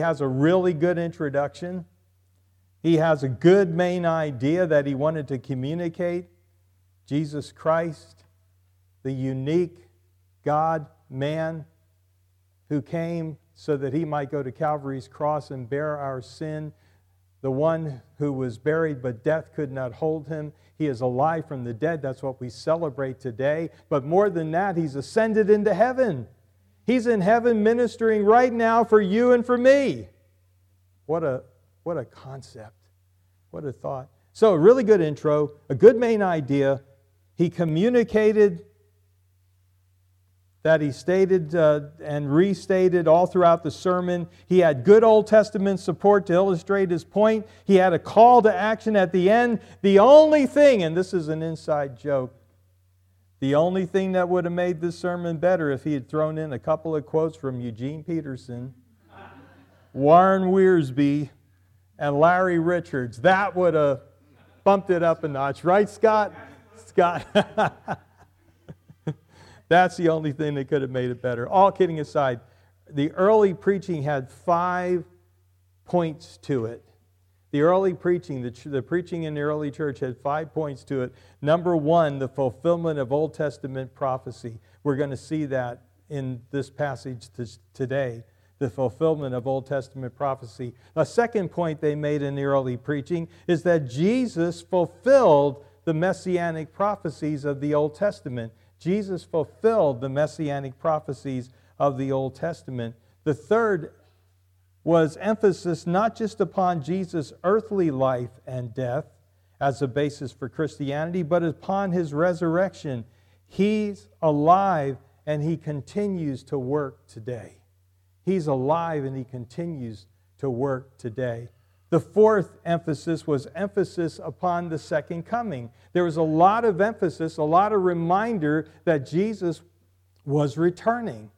has a really good introduction. He has a good main idea that he wanted to communicate Jesus Christ, the unique God man who came so that he might go to Calvary's cross and bear our sin, the one who was buried but death could not hold him. He is alive from the dead. That's what we celebrate today. But more than that, he's ascended into heaven. He's in heaven ministering right now for you and for me. What a, what a concept. What a thought. So, a really good intro, a good main idea. He communicated that he stated uh, and restated all throughout the sermon. He had good Old Testament support to illustrate his point. He had a call to action at the end. The only thing, and this is an inside joke, the only thing that would have made this sermon better if he had thrown in a couple of quotes from Eugene Peterson, Warren Wiersbe, and Larry Richards. That would have bumped it up a notch, right, Scott? Scott. That's the only thing that could have made it better. All kidding aside, the early preaching had five points to it. The early preaching, the, the preaching in the early church had five points to it. Number one, the fulfillment of Old Testament prophecy. We're going to see that in this passage today the fulfillment of Old Testament prophecy. A second point they made in the early preaching is that Jesus fulfilled the messianic prophecies of the Old Testament. Jesus fulfilled the messianic prophecies of the Old Testament. The third was emphasis not just upon Jesus' earthly life and death as a basis for Christianity, but upon his resurrection. He's alive and he continues to work today. He's alive and he continues to work today. The fourth emphasis was emphasis upon the second coming. There was a lot of emphasis, a lot of reminder that Jesus was returning.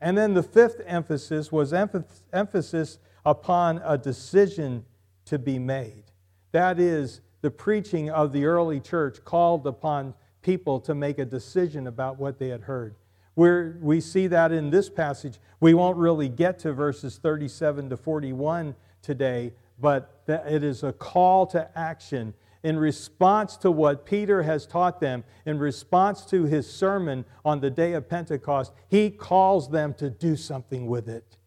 And then the fifth emphasis was emphasis upon a decision to be made. That is, the preaching of the early church called upon people to make a decision about what they had heard. We're, we see that in this passage. We won't really get to verses 37 to 41 today, but it is a call to action in response to what Peter has taught them, in response to his sermon on the day of Pentecost, he calls them to do something with it.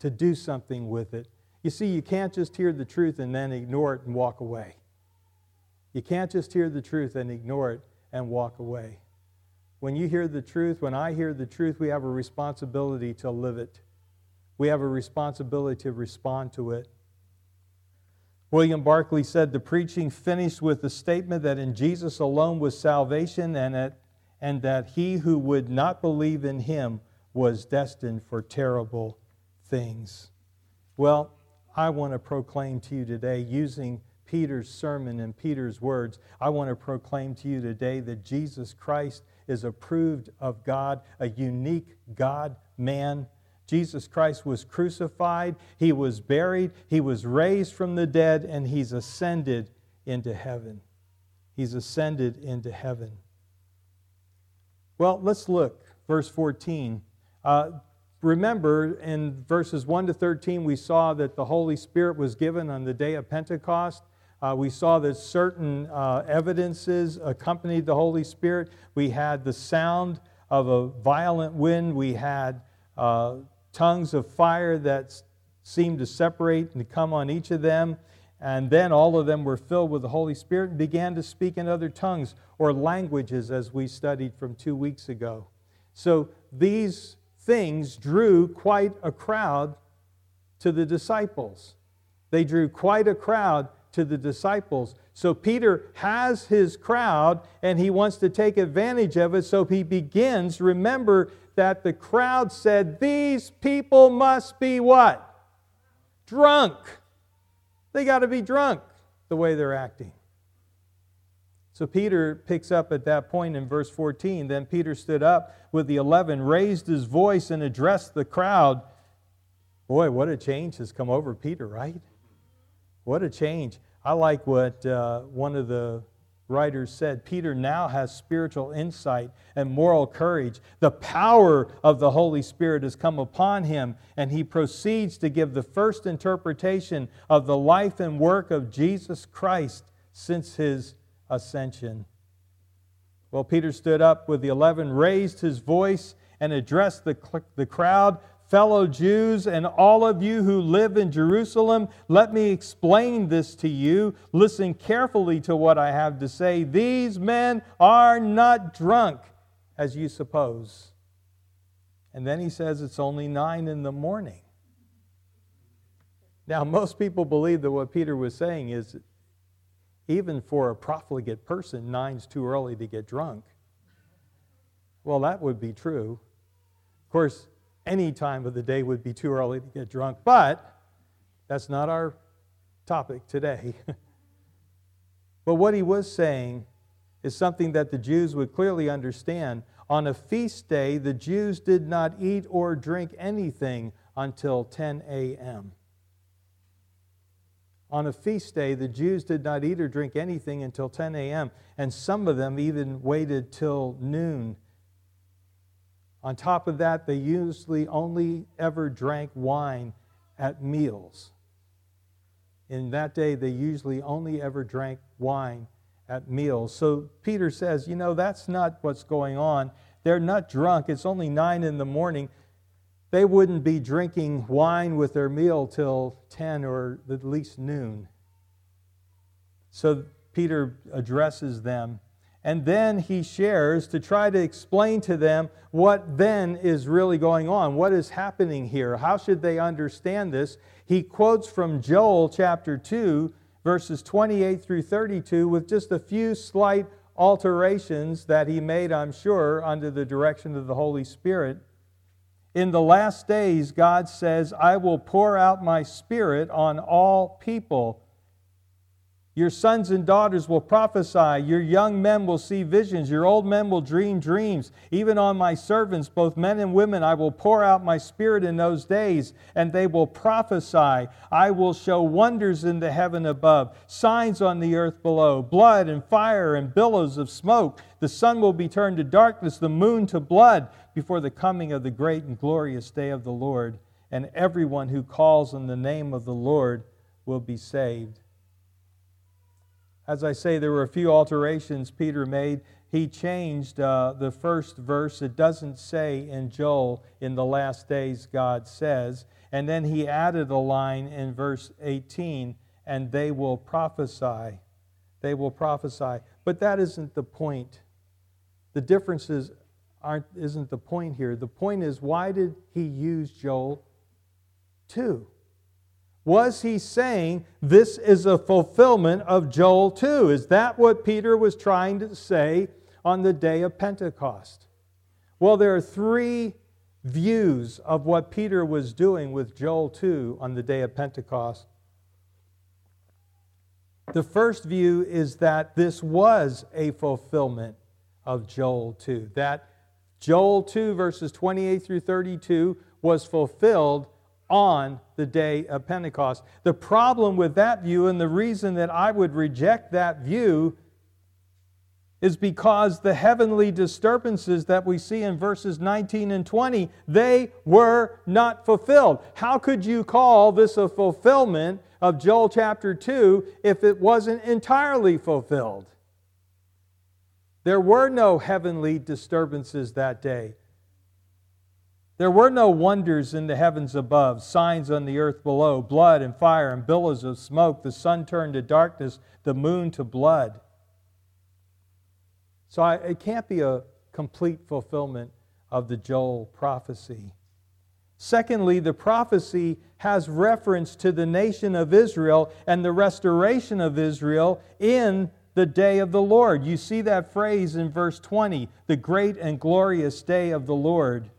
To do something with it. You see, you can't just hear the truth and then ignore it and walk away. You can't just hear the truth and ignore it and walk away. When you hear the truth, when I hear the truth, we have a responsibility to live it. We have a responsibility to respond to it. William Barclay said the preaching finished with the statement that in Jesus alone was salvation and that, and that he who would not believe in him was destined for terrible things. Well, I want to proclaim to you today, using Peter's sermon and Peter's words, I want to proclaim to you today that Jesus Christ is approved of God, a unique God man Jesus Christ was crucified, he was buried, he was raised from the dead, and he's ascended into heaven. He's ascended into heaven. Well, let's look, verse 14. Uh, remember, in verses 1 to 13, we saw that the Holy Spirit was given on the day of Pentecost. Uh, we saw that certain uh, evidences accompanied the Holy Spirit. We had the sound of a violent wind. We had uh, tongues of fire that seemed to separate and come on each of them. And then all of them were filled with the Holy Spirit and began to speak in other tongues or languages, as we studied from two weeks ago. So these things drew quite a crowd to the disciples. They drew quite a crowd to the disciples. So Peter has his crowd and he wants to take advantage of it. So he begins, remember that the crowd said, These people must be what? Drunk. They got to be drunk the way they're acting. So Peter picks up at that point in verse 14. Then Peter stood up with the eleven, raised his voice, and addressed the crowd. Boy, what a change has come over Peter, right? What a change. I like what uh, one of the writers said, Peter now has spiritual insight and moral courage. The power of the Holy Spirit has come upon him, and he proceeds to give the first interpretation of the life and work of Jesus Christ since his ascension. Well, Peter stood up with the eleven, raised his voice, and addressed the, the crowd fellow Jews, and all of you who live in Jerusalem, let me explain this to you. Listen carefully to what I have to say. These men are not drunk, as you suppose. And then he says it's only nine in the morning. Now, most people believe that what Peter was saying is even for a profligate person, nine's too early to get drunk. Well, that would be true. Of course, any time of the day would be too early to get drunk, but that's not our topic today. but what he was saying is something that the Jews would clearly understand. On a feast day, the Jews did not eat or drink anything until 10 a.m. On a feast day, the Jews did not eat or drink anything until 10 a.m., and some of them even waited till noon on top of that, they usually only ever drank wine at meals. In that day, they usually only ever drank wine at meals. So Peter says, you know, that's not what's going on. They're not drunk. It's only nine in the morning. They wouldn't be drinking wine with their meal till 10 or at least noon. So Peter addresses them and then he shares to try to explain to them what then is really going on. What is happening here? How should they understand this? He quotes from Joel chapter 2, verses 28 through 32, with just a few slight alterations that he made, I'm sure, under the direction of the Holy Spirit. In the last days, God says, I will pour out my spirit on all people. Your sons and daughters will prophesy. Your young men will see visions. Your old men will dream dreams. Even on my servants, both men and women, I will pour out my spirit in those days, and they will prophesy. I will show wonders in the heaven above, signs on the earth below, blood and fire and billows of smoke. The sun will be turned to darkness, the moon to blood, before the coming of the great and glorious day of the Lord. And everyone who calls on the name of the Lord will be saved. As I say, there were a few alterations Peter made. He changed uh, the first verse. It doesn't say in Joel, in the last days, God says. And then he added a line in verse 18, and they will prophesy. They will prophesy. But that isn't the point. The differences aren't, isn't the point here. The point is, why did he use Joel 2? Was he saying this is a fulfillment of Joel 2? Is that what Peter was trying to say on the day of Pentecost? Well, there are three views of what Peter was doing with Joel 2 on the day of Pentecost. The first view is that this was a fulfillment of Joel 2, that Joel 2, verses 28 through 32, was fulfilled on the day of Pentecost. The problem with that view, and the reason that I would reject that view, is because the heavenly disturbances that we see in verses 19 and 20, they were not fulfilled. How could you call this a fulfillment of Joel chapter 2 if it wasn't entirely fulfilled? There were no heavenly disturbances that day. There were no wonders in the heavens above, signs on the earth below, blood and fire and billows of smoke. The sun turned to darkness, the moon to blood. So I, it can't be a complete fulfillment of the Joel prophecy. Secondly, the prophecy has reference to the nation of Israel and the restoration of Israel in the day of the Lord. You see that phrase in verse 20 the great and glorious day of the Lord.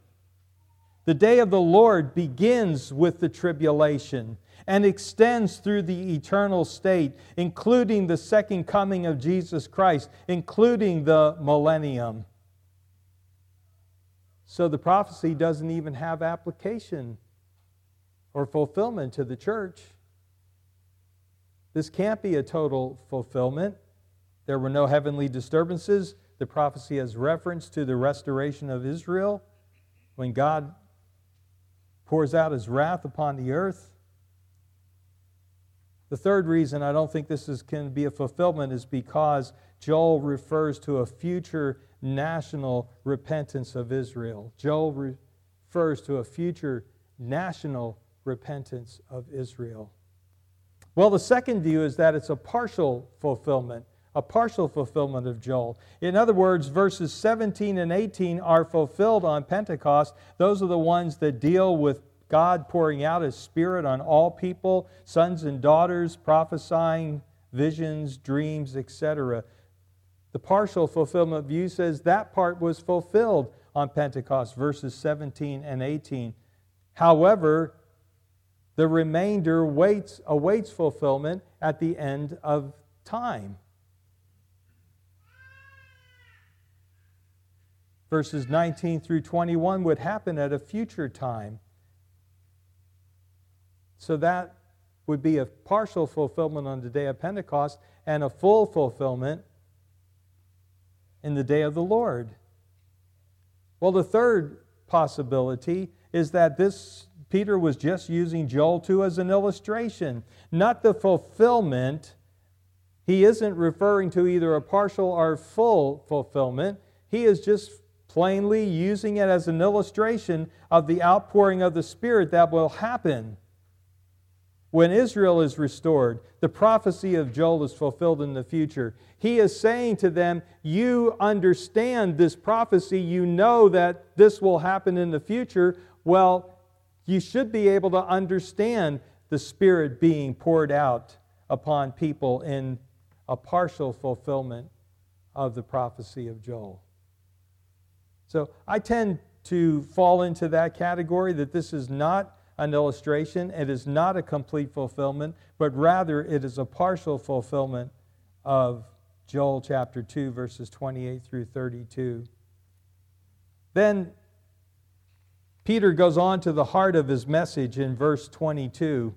The day of the Lord begins with the tribulation and extends through the eternal state, including the second coming of Jesus Christ, including the millennium. So the prophecy doesn't even have application or fulfillment to the church. This can't be a total fulfillment. There were no heavenly disturbances. The prophecy has reference to the restoration of Israel when God pours out his wrath upon the earth. The third reason I don't think this is, can be a fulfillment is because Joel refers to a future national repentance of Israel. Joel refers to a future national repentance of Israel. Well, the second view is that it's a partial fulfillment, a partial fulfillment of Joel. In other words, verses 17 and 18 are fulfilled on Pentecost. Those are the ones that deal with God pouring out His Spirit on all people, sons and daughters, prophesying, visions, dreams, etc. The partial fulfillment view says that part was fulfilled on Pentecost, verses 17 and 18. However, the remainder waits, awaits fulfillment at the end of time. Verses 19 through 21 would happen at a future time. So that would be a partial fulfillment on the day of Pentecost and a full fulfillment in the day of the Lord. Well, the third possibility is that this Peter was just using Joel 2 as an illustration, not the fulfillment. He isn't referring to either a partial or full fulfillment. He is just plainly using it as an illustration of the outpouring of the Spirit that will happen when Israel is restored, the prophecy of Joel is fulfilled in the future. He is saying to them, You understand this prophecy. You know that this will happen in the future. Well, you should be able to understand the Spirit being poured out upon people in a partial fulfillment of the prophecy of Joel. So I tend to fall into that category that this is not an illustration. It is not a complete fulfillment, but rather it is a partial fulfillment of Joel chapter 2, verses 28 through 32. Then Peter goes on to the heart of his message in verse 22,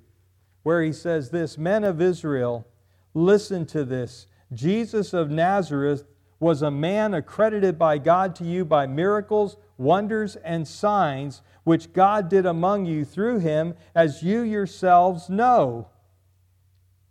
where he says this Men of Israel, listen to this. Jesus of Nazareth was a man accredited by God to you by miracles, wonders, and signs which God did among you through him, as you yourselves know.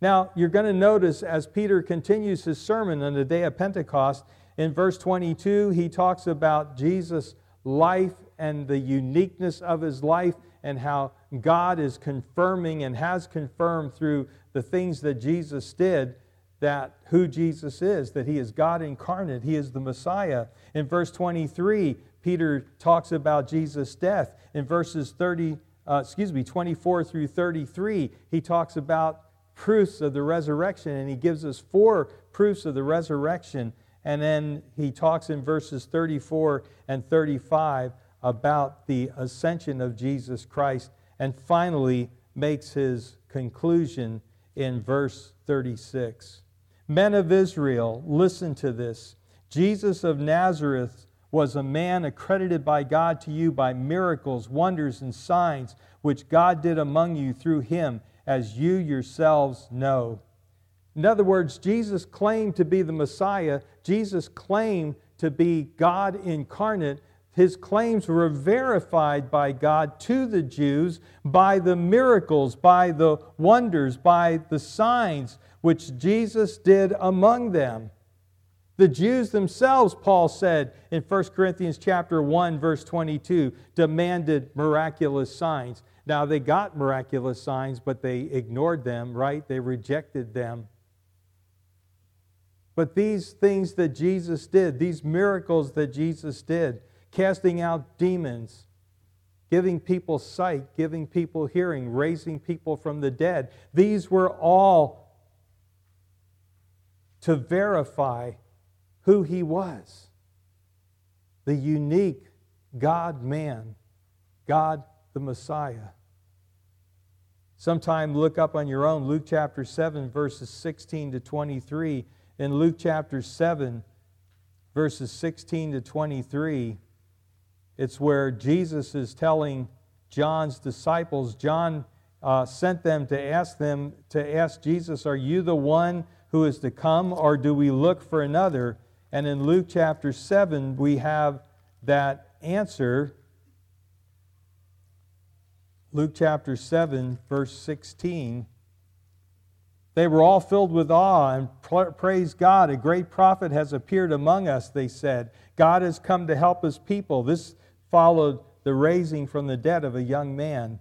Now, you're going to notice as Peter continues his sermon on the day of Pentecost, in verse 22, he talks about Jesus' life and the uniqueness of his life and how God is confirming and has confirmed through the things that Jesus did that who Jesus is, that he is God incarnate, he is the Messiah. In verse 23, Peter talks about Jesus' death. In verses 30, uh, excuse me, 24 through 33, he talks about proofs of the resurrection, and he gives us four proofs of the resurrection. And then he talks in verses 34 and 35 about the ascension of Jesus Christ, and finally makes his conclusion in verse 36. Men of Israel, listen to this. Jesus of Nazareth was a man accredited by God to you by miracles, wonders, and signs, which God did among you through him, as you yourselves know. In other words, Jesus claimed to be the Messiah. Jesus claimed to be God incarnate. His claims were verified by God to the Jews by the miracles, by the wonders, by the signs which Jesus did among them. The Jews themselves, Paul said in 1 Corinthians chapter 1 verse 22, demanded miraculous signs. Now they got miraculous signs, but they ignored them, right? They rejected them. But these things that Jesus did, these miracles that Jesus did, casting out demons, giving people sight, giving people hearing, raising people from the dead, these were all to verify who he was the unique God man, God the Messiah. Sometime look up on your own Luke chapter 7, verses 16 to 23. In Luke chapter 7, verses 16 to 23, it's where Jesus is telling John's disciples, John uh, sent them to ask them, to ask Jesus, Are you the one who is to come, or do we look for another? And in Luke chapter 7, we have that answer. Luke chapter 7, verse 16. They were all filled with awe and praised God. A great prophet has appeared among us, they said. God has come to help his people. This followed the raising from the dead of a young man.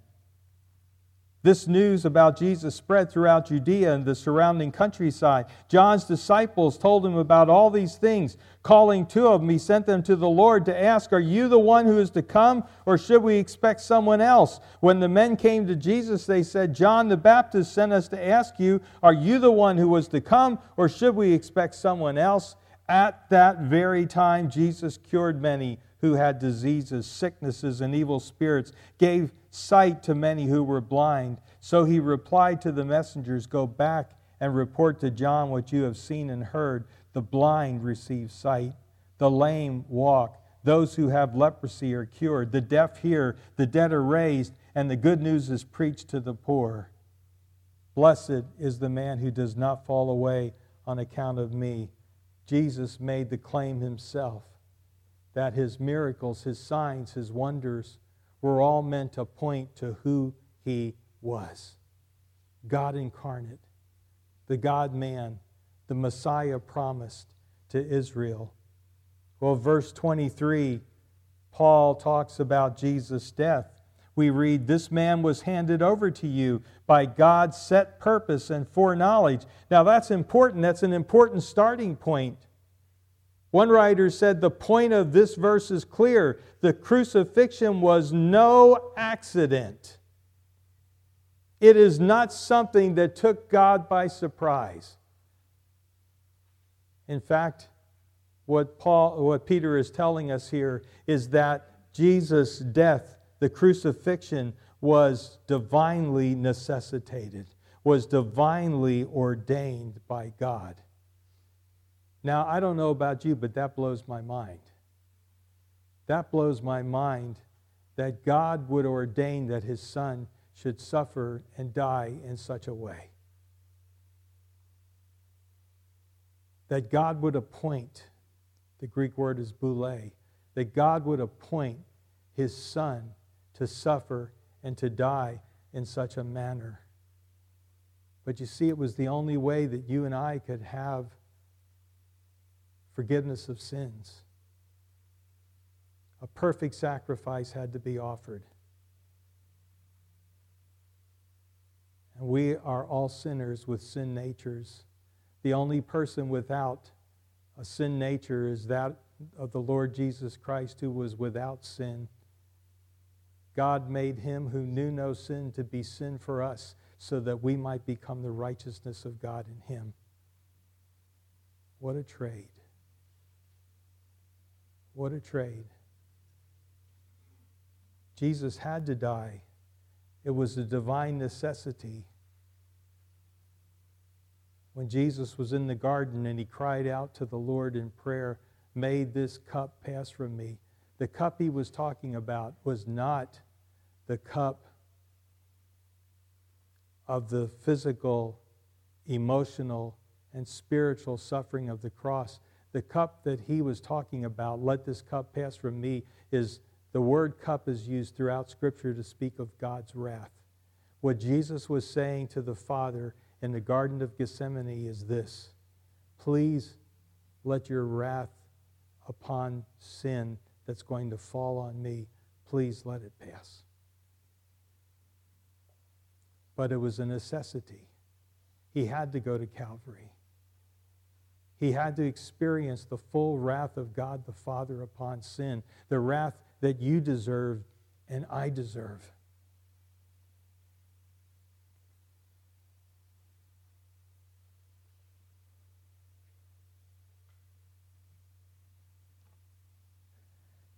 This news about Jesus spread throughout Judea and the surrounding countryside. John's disciples told him about all these things. Calling two of them, he sent them to the Lord to ask, Are you the one who is to come, or should we expect someone else? When the men came to Jesus, they said, John the Baptist sent us to ask you, Are you the one who was to come, or should we expect someone else? At that very time, Jesus cured many who had diseases, sicknesses, and evil spirits, gave sight to many who were blind. So he replied to the messengers Go back and report to John what you have seen and heard. The blind receive sight, the lame walk, those who have leprosy are cured, the deaf hear, the dead are raised, and the good news is preached to the poor. Blessed is the man who does not fall away on account of me. Jesus made the claim himself that his miracles, his signs, his wonders were all meant to point to who he was God incarnate, the God man, the Messiah promised to Israel. Well, verse 23, Paul talks about Jesus' death. We read, This man was handed over to you by God's set purpose and foreknowledge. Now, that's important. That's an important starting point. One writer said the point of this verse is clear. The crucifixion was no accident. It is not something that took God by surprise. In fact, what Paul what Peter is telling us here is that Jesus' death, the crucifixion was divinely necessitated, was divinely ordained by God. Now, I don't know about you, but that blows my mind. That blows my mind that God would ordain that his son should suffer and die in such a way. That God would appoint, the Greek word is boule, that God would appoint his son to suffer and to die in such a manner. But you see, it was the only way that you and I could have forgiveness of sins. A perfect sacrifice had to be offered. And we are all sinners with sin natures. The only person without a sin nature is that of the Lord Jesus Christ, who was without sin. God made him who knew no sin to be sin for us, so that we might become the righteousness of God in him. What a trade. What a trade. Jesus had to die. It was a divine necessity. When Jesus was in the garden and he cried out to the Lord in prayer, May this cup pass from me. The cup he was talking about was not the cup of the physical, emotional, and spiritual suffering of the cross the cup that he was talking about, let this cup pass from me, is the word cup is used throughout Scripture to speak of God's wrath. What Jesus was saying to the Father in the Garden of Gethsemane is this Please let your wrath upon sin that's going to fall on me, please let it pass. But it was a necessity. He had to go to Calvary. He had to experience the full wrath of God the Father upon sin, the wrath that you deserve and I deserve.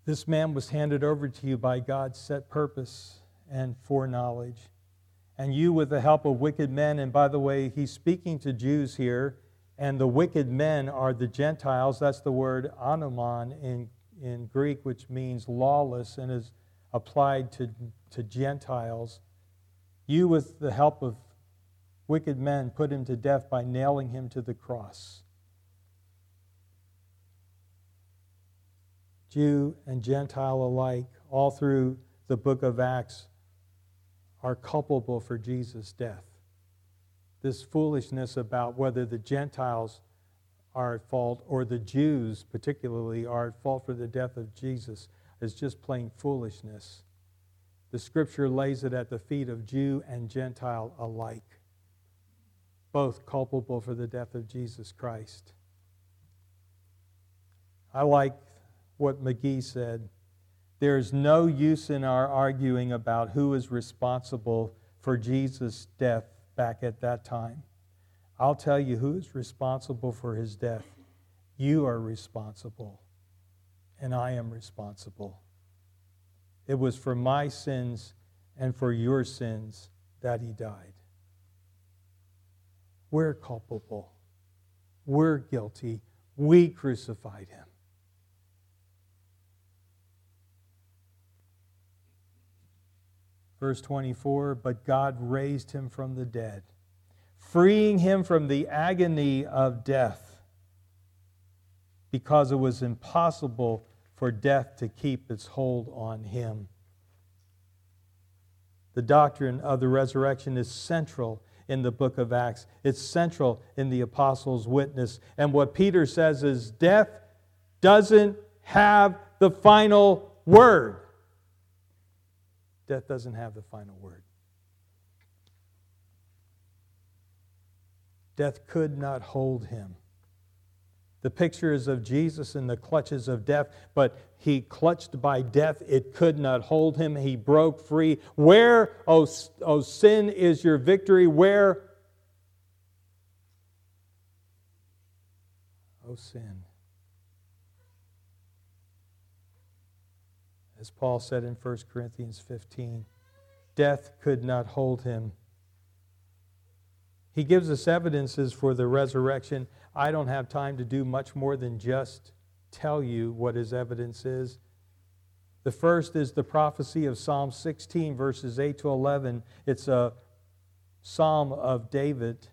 This man was handed over to you by God's set purpose and foreknowledge. And you, with the help of wicked men, and by the way, he's speaking to Jews here and the wicked men are the Gentiles. That's the word anomon in, in Greek, which means lawless and is applied to, to Gentiles. You, with the help of wicked men put him to death by nailing him to the cross. Jew and Gentile alike, all through the book of Acts, are culpable for Jesus' death. This foolishness about whether the Gentiles are at fault or the Jews, particularly, are at fault for the death of Jesus is just plain foolishness. The scripture lays it at the feet of Jew and Gentile alike, both culpable for the death of Jesus Christ. I like what McGee said. There is no use in our arguing about who is responsible for Jesus' death back at that time. I'll tell you who is responsible for his death. You are responsible, and I am responsible. It was for my sins and for your sins that he died. We're culpable. We're guilty. We crucified him. Verse 24, but God raised him from the dead, freeing him from the agony of death, because it was impossible for death to keep its hold on him. The doctrine of the resurrection is central in the book of Acts. It's central in the apostles' witness. And what Peter says is death doesn't have the final word. Death doesn't have the final word. Death could not hold him. The picture is of Jesus in the clutches of death, but he clutched by death. It could not hold him. He broke free. Where, O oh, oh, sin, is your victory? Where, O oh, sin? As Paul said in 1 Corinthians 15. Death could not hold him. He gives us evidences for the resurrection. I don't have time to do much more than just tell you what his evidence is. The first is the prophecy of Psalm 16, verses 8 to 11. It's a psalm of David.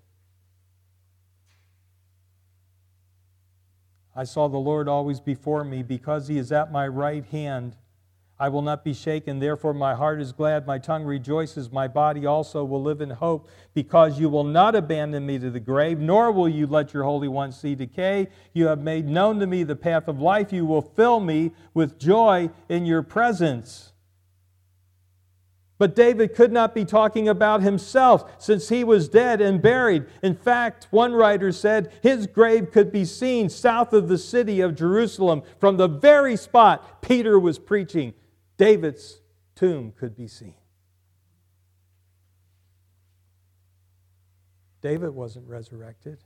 I saw the Lord always before me because he is at my right hand. I will not be shaken. Therefore, my heart is glad, my tongue rejoices, my body also will live in hope, because you will not abandon me to the grave, nor will you let your Holy One see decay. You have made known to me the path of life. You will fill me with joy in your presence. But David could not be talking about himself since he was dead and buried. In fact, one writer said his grave could be seen south of the city of Jerusalem from the very spot Peter was preaching David's tomb could be seen. David wasn't resurrected.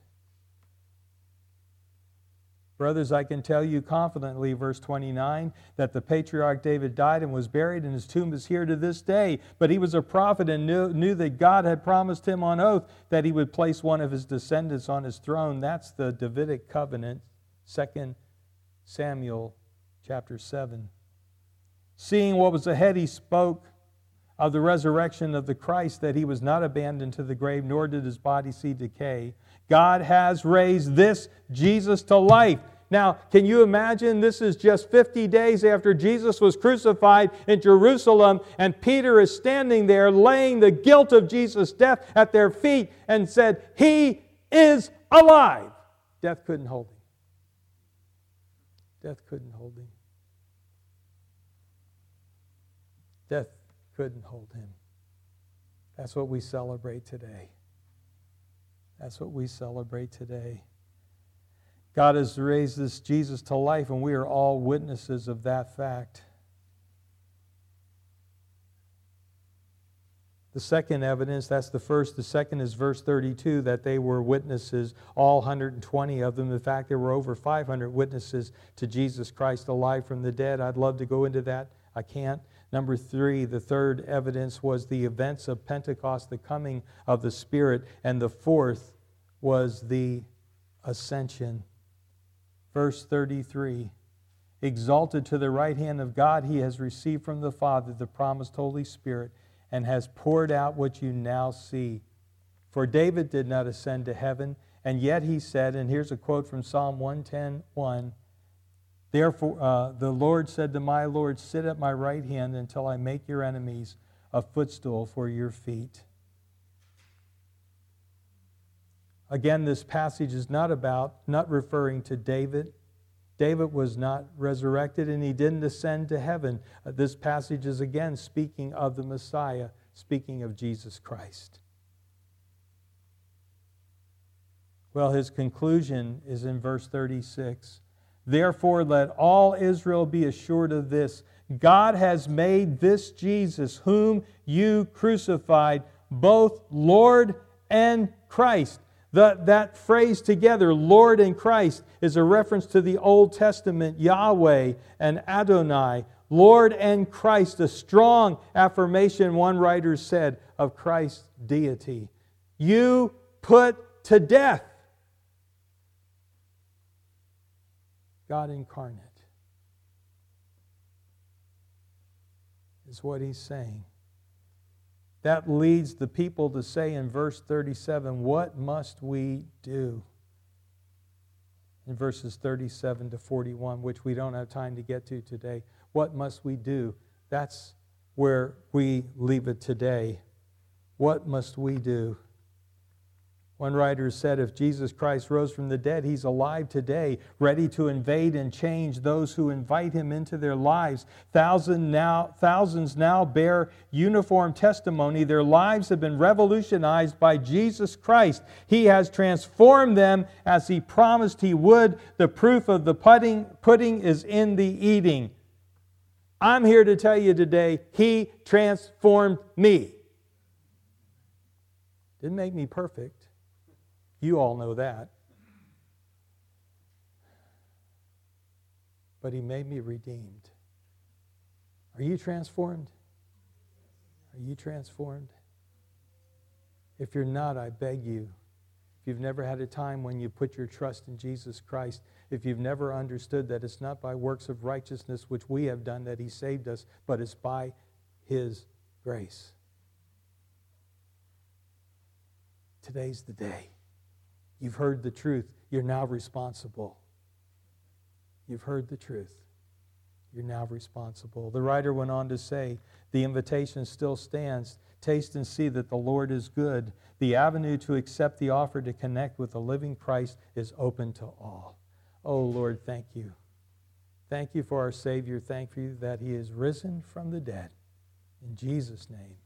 Brothers, I can tell you confidently, verse 29, that the patriarch David died and was buried, and his tomb is here to this day. But he was a prophet and knew, knew that God had promised him on oath that he would place one of his descendants on his throne. That's the Davidic covenant, 2 Samuel chapter 7. Seeing what was ahead, he spoke of the resurrection of the Christ, that he was not abandoned to the grave, nor did his body see decay. God has raised this Jesus to life. Now, can you imagine? This is just 50 days after Jesus was crucified in Jerusalem, and Peter is standing there laying the guilt of Jesus' death at their feet and said, He is alive. Death couldn't hold him. Death couldn't hold him. Death couldn't hold him. That's what we celebrate today. That's what we celebrate today. God has raised this Jesus to life, and we are all witnesses of that fact. The second evidence, that's the first. The second is verse 32 that they were witnesses, all 120 of them. In fact, there were over 500 witnesses to Jesus Christ alive from the dead. I'd love to go into that. I can't. Number three, the third evidence was the events of Pentecost, the coming of the Spirit. And the fourth was the ascension. Verse 33 Exalted to the right hand of God, he has received from the Father the promised Holy Spirit and has poured out what you now see. For David did not ascend to heaven, and yet he said, and here's a quote from Psalm 110 1 Therefore, uh, the Lord said to my Lord, Sit at my right hand until I make your enemies a footstool for your feet. Again, this passage is not about, not referring to David. David was not resurrected and he didn't ascend to heaven. Uh, this passage is again speaking of the Messiah, speaking of Jesus Christ. Well, his conclusion is in verse 36. Therefore, let all Israel be assured of this God has made this Jesus, whom you crucified, both Lord and Christ. The, that phrase together, Lord and Christ, is a reference to the Old Testament Yahweh and Adonai. Lord and Christ, a strong affirmation, one writer said, of Christ's deity. You put to death God incarnate, is what he's saying. That leads the people to say in verse 37, What must we do? In verses 37 to 41, which we don't have time to get to today. What must we do? That's where we leave it today. What must we do? One writer said if Jesus Christ rose from the dead, he's alive today, ready to invade and change those who invite him into their lives. Thousands now, thousands now bear uniform testimony. Their lives have been revolutionized by Jesus Christ. He has transformed them as he promised he would. The proof of the pudding, pudding is in the eating. I'm here to tell you today, he transformed me. Didn't make me perfect you all know that. But he made me redeemed. Are you transformed? Are you transformed? If you're not, I beg you, if you've never had a time when you put your trust in Jesus Christ, if you've never understood that it's not by works of righteousness which we have done that He saved us, but it's by His grace. Today's the day. You've heard the truth. You're now responsible. You've heard the truth. You're now responsible. The writer went on to say the invitation still stands. Taste and see that the Lord is good. The avenue to accept the offer to connect with the living Christ is open to all. Oh, Lord, thank you. Thank you for our Savior. Thank you that He is risen from the dead. In Jesus' name.